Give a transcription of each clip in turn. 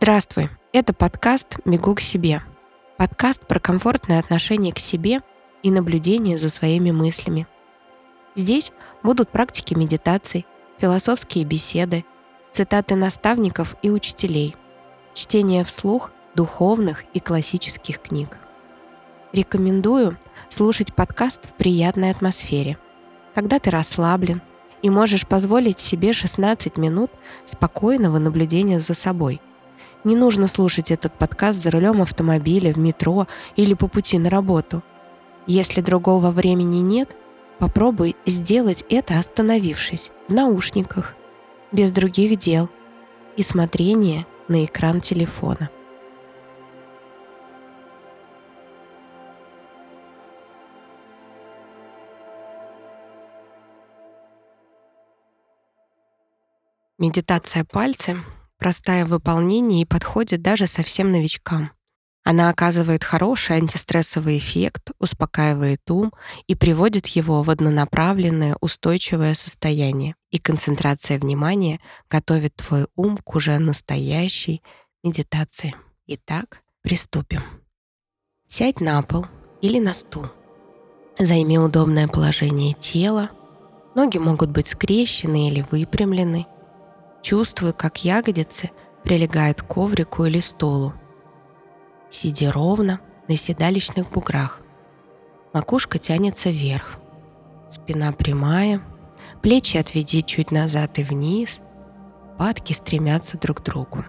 Здравствуй, это подкаст «Бегу к себе». Подкаст про комфортное отношение к себе и наблюдение за своими мыслями. Здесь будут практики медитаций, философские беседы, цитаты наставников и учителей, чтение вслух духовных и классических книг. Рекомендую слушать подкаст в приятной атмосфере, когда ты расслаблен и можешь позволить себе 16 минут спокойного наблюдения за собой. Не нужно слушать этот подкаст за рулем автомобиля, в метро или по пути на работу. Если другого времени нет, попробуй сделать это остановившись в наушниках, без других дел и смотрения на экран телефона. Медитация пальцы простая в выполнении и подходит даже совсем новичкам. Она оказывает хороший антистрессовый эффект, успокаивает ум и приводит его в однонаправленное устойчивое состояние. И концентрация внимания готовит твой ум к уже настоящей медитации. Итак, приступим. Сядь на пол или на стул. Займи удобное положение тела. Ноги могут быть скрещены или выпрямлены – Чувствую, как ягодицы прилегают к коврику или столу. Сиди ровно на седалищных буграх. Макушка тянется вверх. Спина прямая. Плечи отведи чуть назад и вниз. Падки стремятся друг к другу.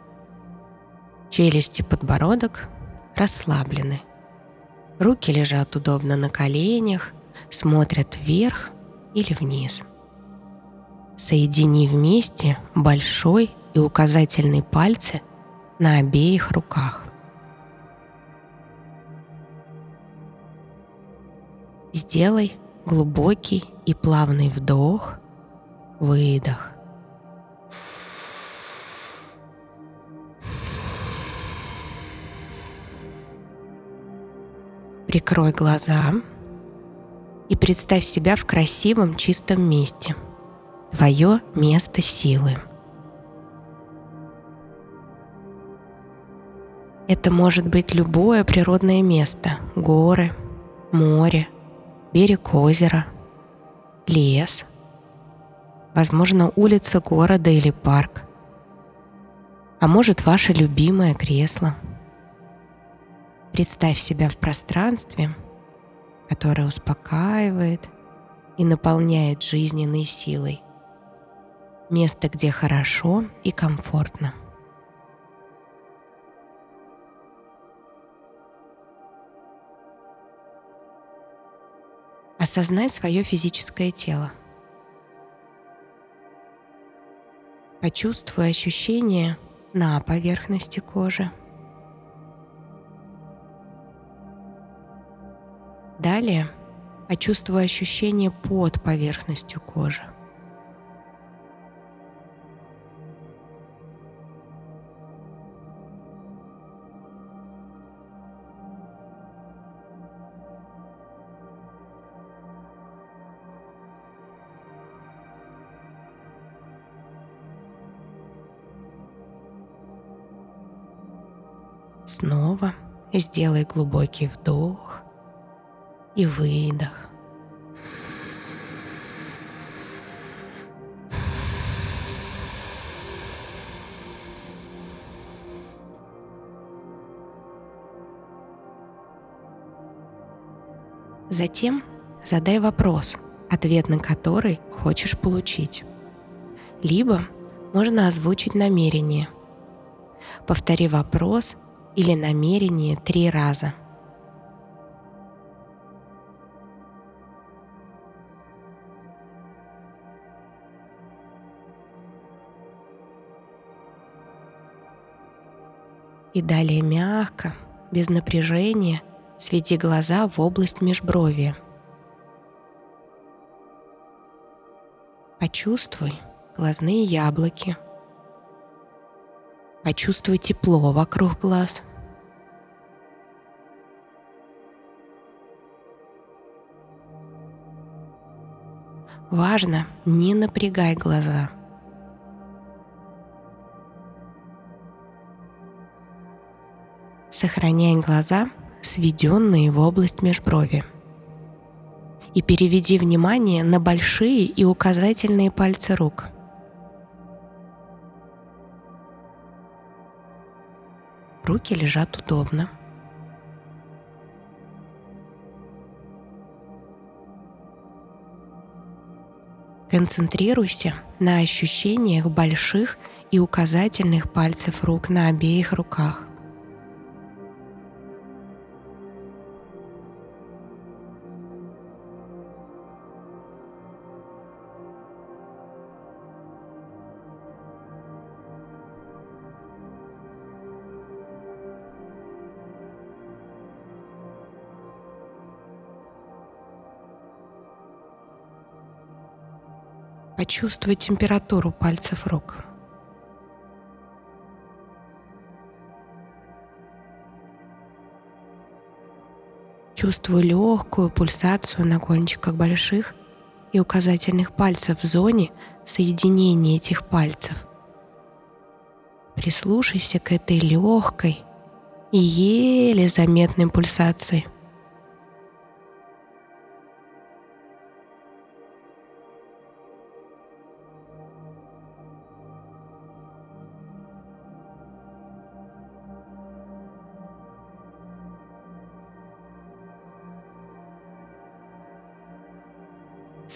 Челюсти подбородок расслаблены. Руки лежат удобно на коленях, смотрят вверх или вниз. Соедини вместе большой и указательный пальцы на обеих руках. Сделай глубокий и плавный вдох, выдох. Прикрой глаза и представь себя в красивом чистом месте – твое место силы. Это может быть любое природное место – горы, море, берег озера, лес, возможно, улица города или парк, а может, ваше любимое кресло. Представь себя в пространстве, которое успокаивает и наполняет жизненной силой – место, где хорошо и комфортно. Осознай свое физическое тело. Почувствуй ощущения на поверхности кожи. Далее почувствуй ощущения под поверхностью кожи. Снова сделай глубокий вдох и выдох. Затем задай вопрос, ответ на который хочешь получить. Либо можно озвучить намерение. Повтори вопрос или намерение три раза. И далее мягко, без напряжения, сведи глаза в область межброви. Почувствуй глазные яблоки – Почувствуй тепло вокруг глаз. Важно, не напрягай глаза. Сохраняй глаза, сведенные в область межброви. И переведи внимание на большие и указательные пальцы рук. Руки лежат удобно. Концентрируйся на ощущениях больших и указательных пальцев рук на обеих руках. Почувствуй температуру пальцев рук. Чувствую легкую пульсацию на кончиках больших и указательных пальцев в зоне соединения этих пальцев. Прислушайся к этой легкой и еле заметной пульсации –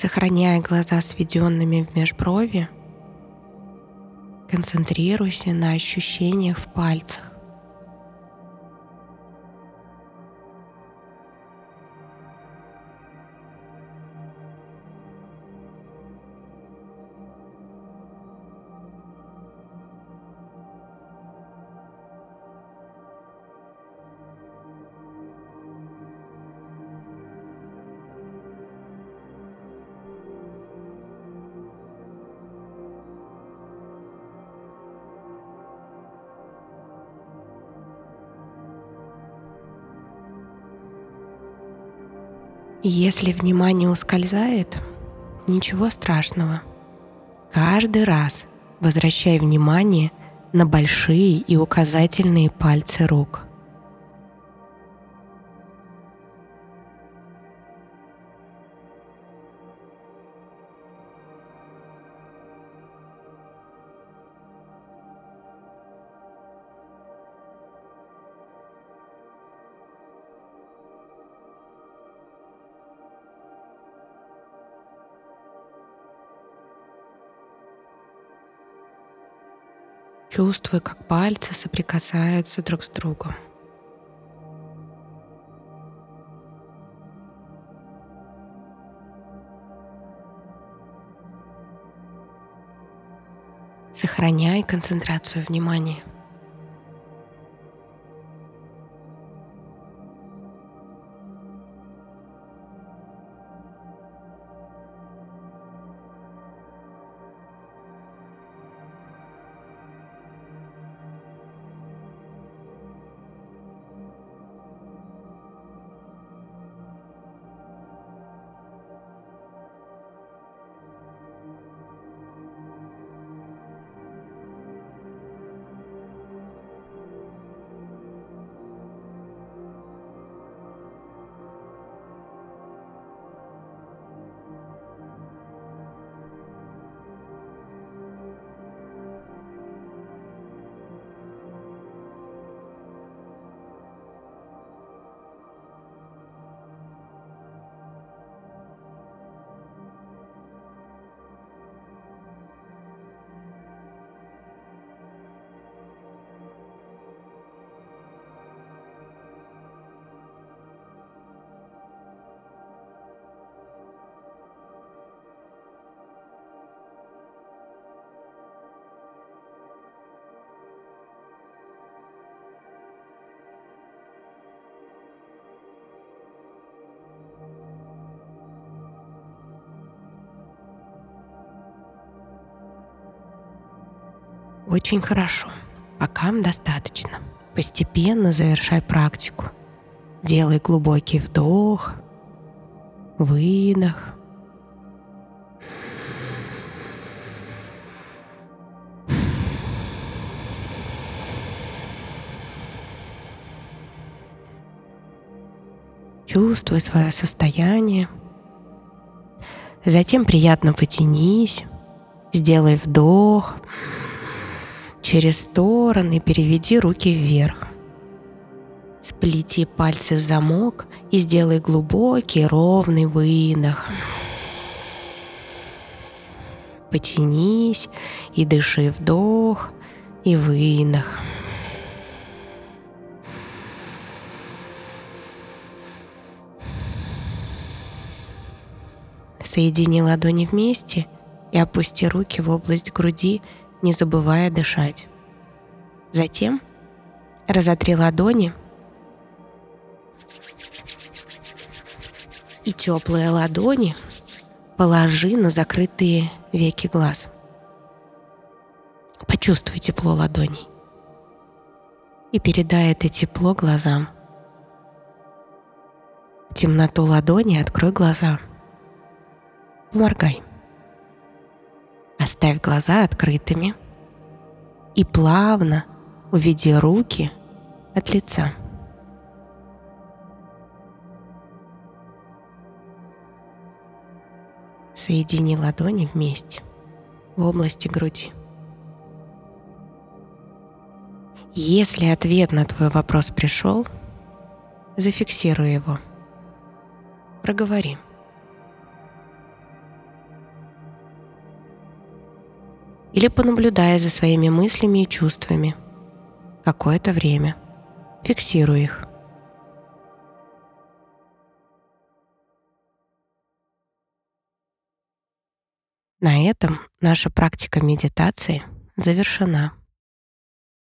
Сохраняя глаза сведенными в межброви, концентрируйся на ощущениях в пальцах. Если внимание ускользает, ничего страшного. Каждый раз возвращай внимание на большие и указательные пальцы рук – Чувствуй, как пальцы соприкасаются друг с другом. Сохраняй концентрацию внимания. Очень хорошо. Пока достаточно. Постепенно завершай практику. Делай глубокий вдох, выдох. Чувствуй свое состояние. Затем приятно потянись, сделай вдох, через стороны переведи руки вверх. Сплети пальцы в замок и сделай глубокий ровный выдох. Потянись и дыши вдох и выдох. Соедини ладони вместе и опусти руки в область груди, не забывая дышать. Затем разотри ладони и теплые ладони положи на закрытые веки глаз. Почувствуй тепло ладоней и передай это тепло глазам. темноту ладони открой глаза. Моргай. Оставь глаза открытыми и плавно уведи руки от лица. Соедини ладони вместе в области груди. Если ответ на твой вопрос пришел, зафиксируй его. Проговори. Или понаблюдай за своими мыслями и чувствами какое-то время. Фиксируй их. На этом наша практика медитации завершена.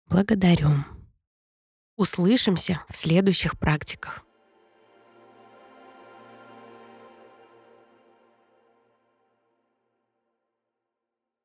Благодарю. Услышимся в следующих практиках.